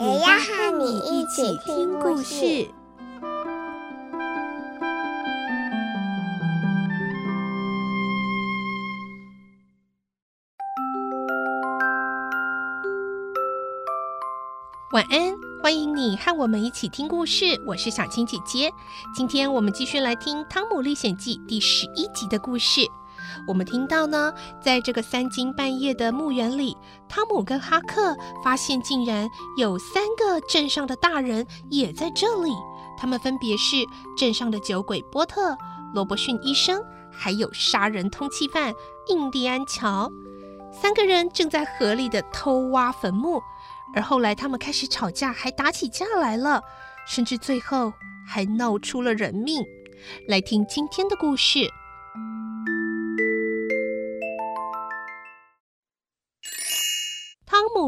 也要和你一起听故事。晚安，欢迎你和我们一起听故事。我是小青姐姐，今天我们继续来听《汤姆历险记》第十一集的故事。我们听到呢，在这个三更半夜的墓园里，汤姆跟哈克发现，竟然有三个镇上的大人也在这里。他们分别是镇上的酒鬼波特、罗伯逊医生，还有杀人通缉犯印第安乔。三个人正在合力的偷挖坟墓，而后来他们开始吵架，还打起架来了，甚至最后还闹出了人命。来听今天的故事。《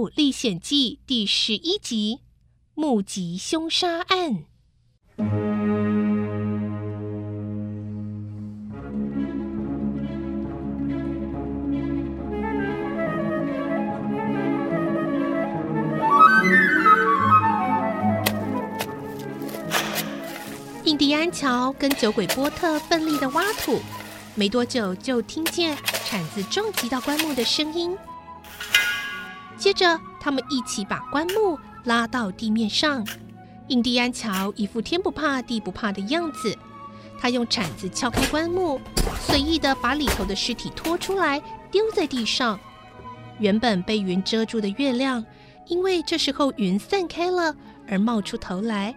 历险记》第十一集：目击凶杀案。印第安乔跟酒鬼波特奋力的挖土，没多久就听见铲子撞击到棺木的声音。接着，他们一起把棺木拉到地面上。印第安乔一副天不怕地不怕的样子，他用铲子撬开棺木，随意地把里头的尸体拖出来，丢在地上。原本被云遮住的月亮，因为这时候云散开了，而冒出头来。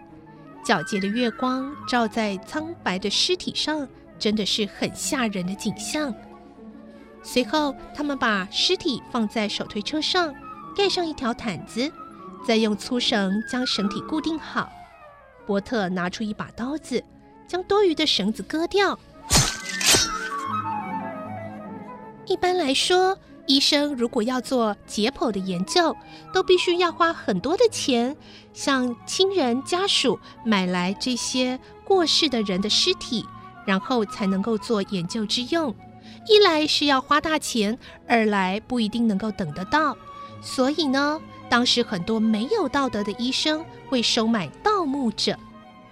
皎洁的月光照在苍白的尸体上，真的是很吓人的景象。随后，他们把尸体放在手推车上。盖上一条毯子，再用粗绳将绳体固定好。伯特拿出一把刀子，将多余的绳子割掉。一般来说，医生如果要做解剖的研究，都必须要花很多的钱，向亲人家属买来这些过世的人的尸体，然后才能够做研究之用。一来是要花大钱，二来不一定能够等得到。所以呢，当时很多没有道德的医生会收买盗墓者，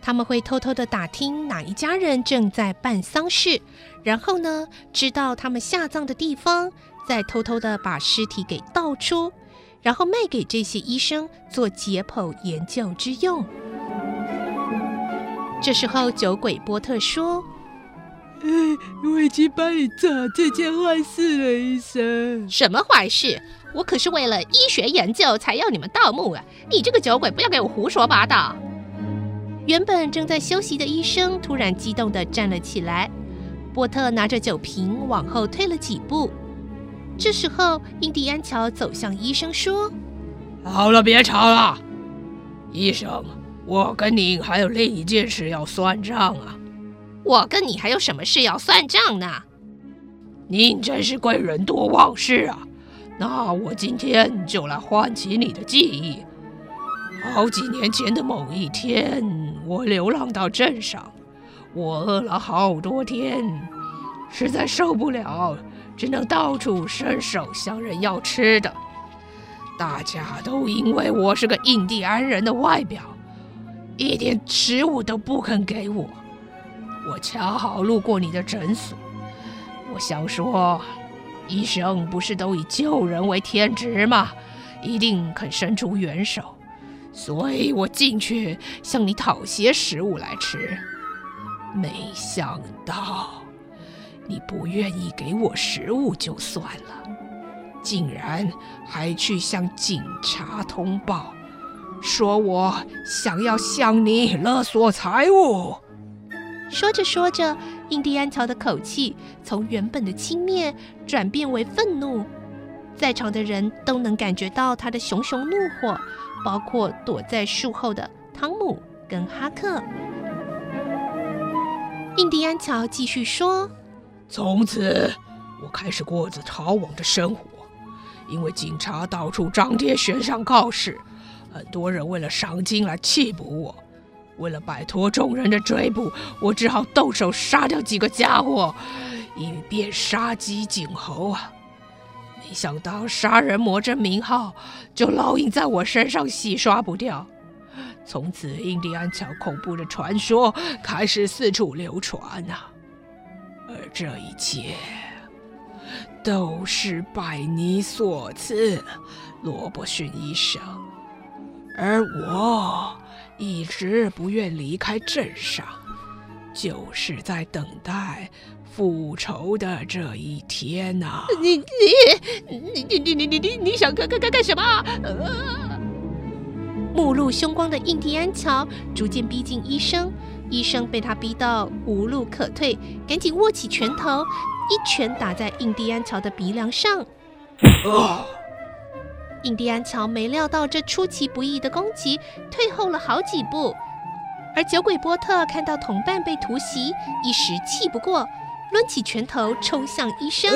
他们会偷偷的打听哪一家人正在办丧事，然后呢，知道他们下葬的地方，再偷偷的把尸体给盗出，然后卖给这些医生做解剖研究之用。这时候，酒鬼波特说：“哎，我已经帮你做这件坏事了，医生。什么坏事？”我可是为了医学研究才要你们盗墓啊！你这个酒鬼，不要给我胡说八道！原本正在休息的医生突然激动地站了起来。波特拿着酒瓶往后退了几步。这时候，印第安乔走向医生说：“好了，别吵了，医生，我跟您还有另一件事要算账啊！我跟你还有什么事要算账呢？您真是贵人多忘事啊！”那我今天就来唤起你的记忆。好几年前的某一天，我流浪到镇上，我饿了好多天，实在受不了，只能到处伸手向人要吃的。大家都因为我是个印第安人的外表，一点食物都不肯给我。我恰好路过你的诊所，我想说。医生不是都以救人为天职吗？一定肯伸出援手，所以我进去向你讨些食物来吃。没想到你不愿意给我食物就算了，竟然还去向警察通报，说我想要向你勒索财物。说着说着，印第安乔的口气从原本的轻蔑转变为愤怒。在场的人都能感觉到他的熊熊怒火，包括躲在树后的汤姆跟哈克。印第安乔继续说：“从此，我开始过着逃亡的生活，因为警察到处张贴悬赏告示，很多人为了赏金来缉捕我。为了摆脱众人的追捕，我只好动手杀掉几个家伙，以便杀鸡儆猴啊！没想到杀人魔这名号就烙印在我身上，洗刷不掉。”从此，印第安乔恐怖的传说开始四处流传啊！而这一切都是拜你所赐，罗伯逊医生。而我一直不愿离开镇上，就是在等待复仇的这一天呐、啊！你你你你你你你你想干干干干什么？呃目露凶光的印第安乔逐渐逼近医生，医生被他逼到无路可退，赶紧握起拳头，一拳打在印第安乔的鼻梁上。啊！印第安乔没料到这出其不意的攻击，退后了好几步。而酒鬼波特看到同伴被突袭，一时气不过，抡起拳头冲向医生。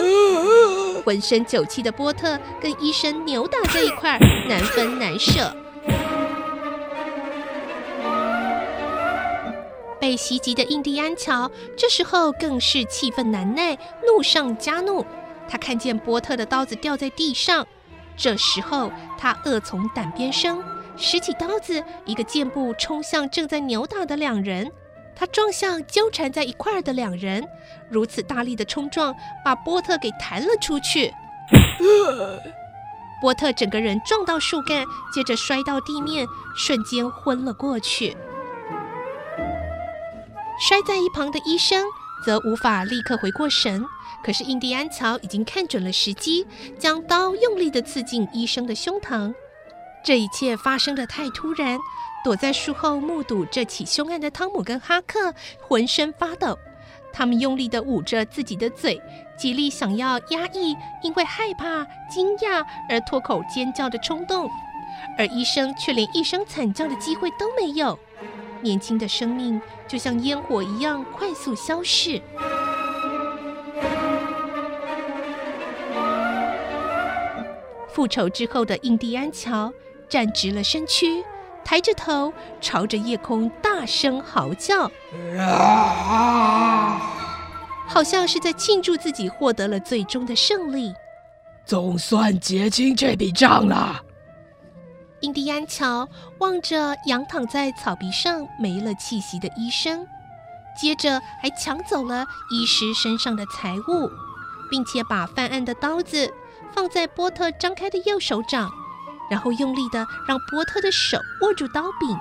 浑身酒气的波特跟医生扭打在一块儿，难分难舍。被袭击的印第安乔这时候更是气愤难耐，怒上加怒。他看见波特的刀子掉在地上，这时候他恶从胆边生，拾起刀子，一个箭步冲向正在扭打的两人。他撞向纠缠在一块儿的两人，如此大力的冲撞，把波特给弹了出去。波特整个人撞到树干，接着摔到地面，瞬间昏了过去。摔在一旁的医生则无法立刻回过神，可是印第安乔已经看准了时机，将刀用力地刺进医生的胸膛。这一切发生的太突然，躲在树后目睹这起凶案的汤姆跟哈克浑身发抖，他们用力地捂着自己的嘴，极力想要压抑因为害怕、惊讶而脱口尖叫的冲动，而医生却连一声惨叫的机会都没有。年轻的生命就像烟火一样快速消逝。复仇之后的印第安乔站直了身躯，抬着头朝着夜空大声嚎叫，好像是在庆祝自己获得了最终的胜利。总算结清这笔账了。印第安乔望着仰躺在草皮上没了气息的医生，接着还抢走了医师身上的财物，并且把犯案的刀子放在波特张开的右手掌，然后用力的让波特的手握住刀柄。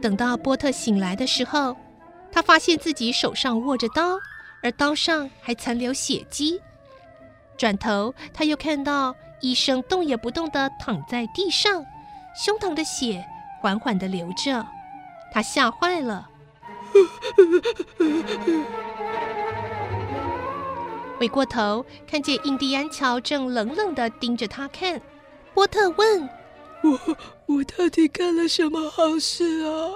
等到波特醒来的时候，他发现自己手上握着刀，而刀上还残留血迹。转头，他又看到。医生动也不动地躺在地上，胸膛的血缓缓地流着，他吓坏了。回过头，看见印第安乔正冷冷地盯着他看。波特问：“我我到底干了什么好事啊？”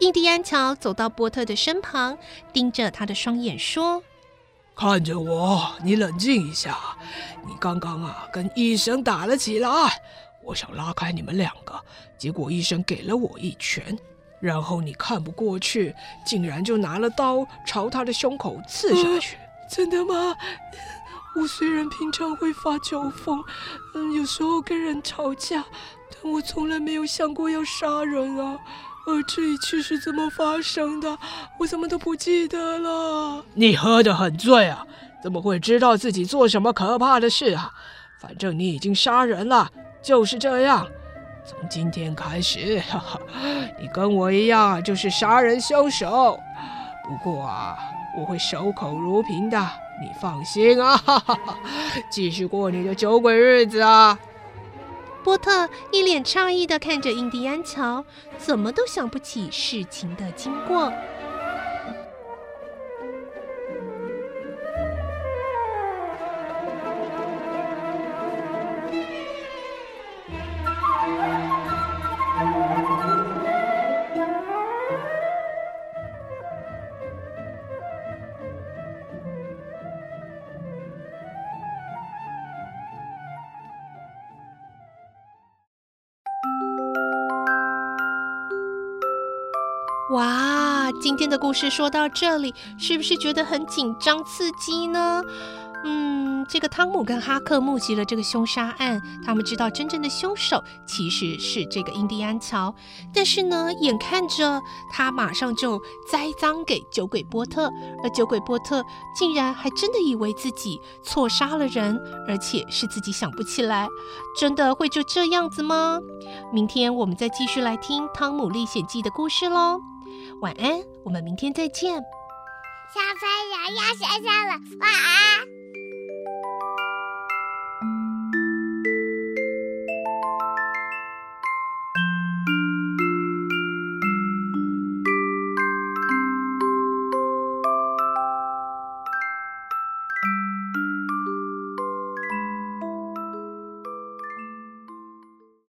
印第安乔走到波特的身旁，盯着他的双眼说。看着我，你冷静一下。你刚刚啊，跟医生打了起来。我想拉开你们两个，结果医生给了我一拳，然后你看不过去，竟然就拿了刀朝他的胸口刺下去。真的吗？我虽然平常会发酒疯，嗯，有时候跟人吵架，但我从来没有想过要杀人啊。而这一切是怎么发生的？我怎么都不记得了。你喝得很醉啊，怎么会知道自己做什么可怕的事啊？反正你已经杀人了，就是这样。从今天开始，哈哈，你跟我一样，就是杀人凶手。不过啊，我会守口如瓶的，你放心啊，哈哈，继续过你的酒鬼日子啊。波特一脸诧异的看着印第安乔，怎么都想不起事情的经过。哇，今天的故事说到这里，是不是觉得很紧张刺激呢？嗯，这个汤姆跟哈克目击了这个凶杀案，他们知道真正的凶手其实是这个印第安乔，但是呢，眼看着他马上就栽赃给酒鬼波特，而酒鬼波特竟然还真的以为自己错杀了人，而且是自己想不起来，真的会就这样子吗？明天我们再继续来听《汤姆历险记》的故事喽。晚安，我们明天再见。小朋友要睡觉了，晚安。